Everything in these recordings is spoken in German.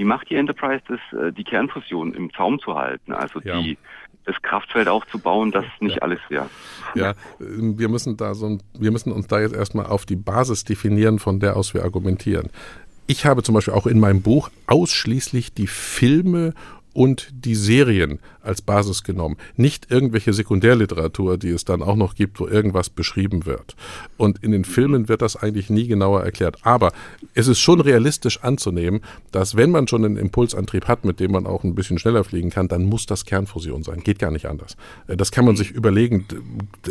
Wie macht die Enterprise das, äh, die Kernfusion im Zaum zu halten? Also ja. die das Kraftfeld aufzubauen, das nicht ja. alles wäre. Ja, wir müssen da so, wir müssen uns da jetzt erstmal auf die Basis definieren, von der aus wir argumentieren. Ich habe zum Beispiel auch in meinem Buch ausschließlich die Filme und die Serien als Basis genommen. Nicht irgendwelche Sekundärliteratur, die es dann auch noch gibt, wo irgendwas beschrieben wird. Und in den Filmen wird das eigentlich nie genauer erklärt. Aber es ist schon realistisch anzunehmen, dass wenn man schon einen Impulsantrieb hat, mit dem man auch ein bisschen schneller fliegen kann, dann muss das Kernfusion sein. Geht gar nicht anders. Äh, das kann man sich überlegen.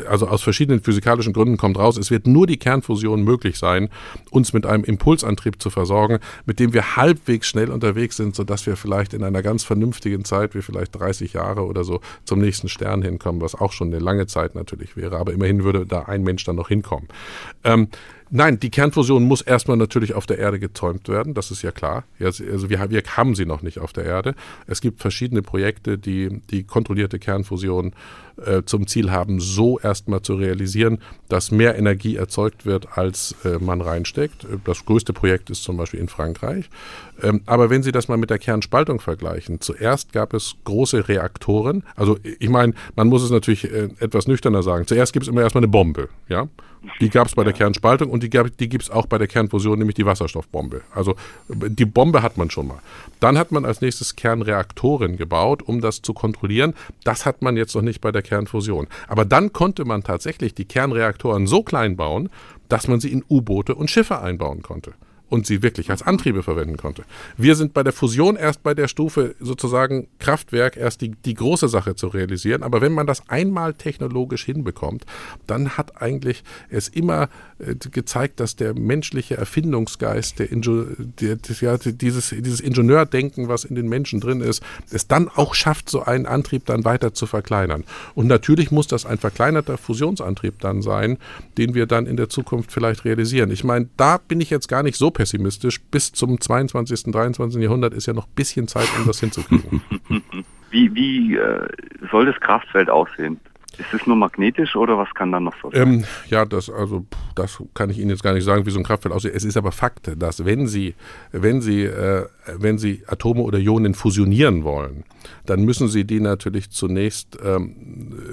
Also aus verschiedenen physikalischen Gründen kommt raus, es wird nur die Kernfusion möglich sein, uns mit einem Impulsantrieb zu versorgen, mit dem wir halbwegs schnell unterwegs sind, sodass wir vielleicht in einer ganz vernünftigen Zeit, wie vielleicht 30 Jahre, Jahre oder so zum nächsten Stern hinkommen, was auch schon eine lange Zeit natürlich wäre. Aber immerhin würde da ein Mensch dann noch hinkommen. Ähm, Nein, die Kernfusion muss erstmal natürlich auf der Erde gezäumt werden, das ist ja klar. Also wir, wir haben sie noch nicht auf der Erde. Es gibt verschiedene Projekte, die die kontrollierte Kernfusion äh, zum Ziel haben, so erstmal zu realisieren, dass mehr Energie erzeugt wird, als äh, man reinsteckt. Das größte Projekt ist zum Beispiel in Frankreich. Ähm, aber wenn Sie das mal mit der Kernspaltung vergleichen, zuerst gab es große Reaktoren. Also ich meine, man muss es natürlich äh, etwas nüchterner sagen. Zuerst gibt es immer erstmal eine Bombe, ja. Die gab es bei der Kernspaltung und die, die gibt es auch bei der Kernfusion, nämlich die Wasserstoffbombe. Also die Bombe hat man schon mal. Dann hat man als nächstes Kernreaktoren gebaut, um das zu kontrollieren. Das hat man jetzt noch nicht bei der Kernfusion. Aber dann konnte man tatsächlich die Kernreaktoren so klein bauen, dass man sie in U-Boote und Schiffe einbauen konnte und sie wirklich als Antriebe verwenden konnte. Wir sind bei der Fusion erst bei der Stufe sozusagen Kraftwerk erst die, die große Sache zu realisieren. Aber wenn man das einmal technologisch hinbekommt, dann hat eigentlich es immer äh, gezeigt, dass der menschliche Erfindungsgeist, der, Inge der, ja, dieses, dieses Ingenieurdenken, was in den Menschen drin ist, es dann auch schafft, so einen Antrieb dann weiter zu verkleinern. Und natürlich muss das ein verkleinerter Fusionsantrieb dann sein, den wir dann in der Zukunft vielleicht realisieren. Ich meine, da bin ich jetzt gar nicht so pessimistisch. Bis zum 22., 23. Jahrhundert ist ja noch ein bisschen Zeit, um das hinzukriegen. Wie, wie äh, soll das Kraftfeld aussehen? Ist es nur magnetisch oder was kann dann noch so sein? Ähm, ja, das also das kann ich Ihnen jetzt gar nicht sagen, wie so ein Kraftfeld aussieht. Es ist aber Fakt, dass wenn Sie wenn Sie äh, wenn Sie Atome oder Ionen fusionieren wollen, dann müssen Sie die natürlich zunächst ähm,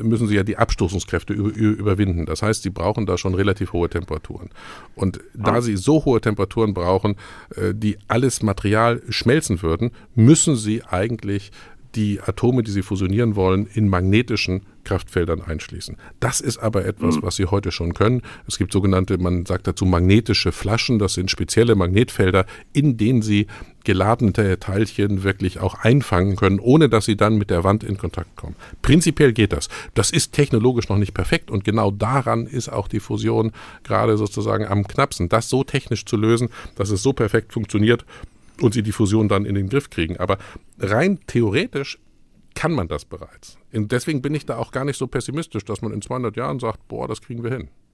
müssen Sie ja die Abstoßungskräfte überwinden. Das heißt, Sie brauchen da schon relativ hohe Temperaturen. Und da ah. Sie so hohe Temperaturen brauchen, äh, die alles Material schmelzen würden, müssen Sie eigentlich die Atome, die sie fusionieren wollen, in magnetischen Kraftfeldern einschließen. Das ist aber etwas, mhm. was sie heute schon können. Es gibt sogenannte, man sagt dazu magnetische Flaschen. Das sind spezielle Magnetfelder, in denen sie geladene Teilchen wirklich auch einfangen können, ohne dass sie dann mit der Wand in Kontakt kommen. Prinzipiell geht das. Das ist technologisch noch nicht perfekt und genau daran ist auch die Fusion gerade sozusagen am knappsten, das so technisch zu lösen, dass es so perfekt funktioniert, und sie die Fusion dann in den Griff kriegen. Aber rein theoretisch kann man das bereits. Und deswegen bin ich da auch gar nicht so pessimistisch, dass man in 200 Jahren sagt, boah, das kriegen wir hin.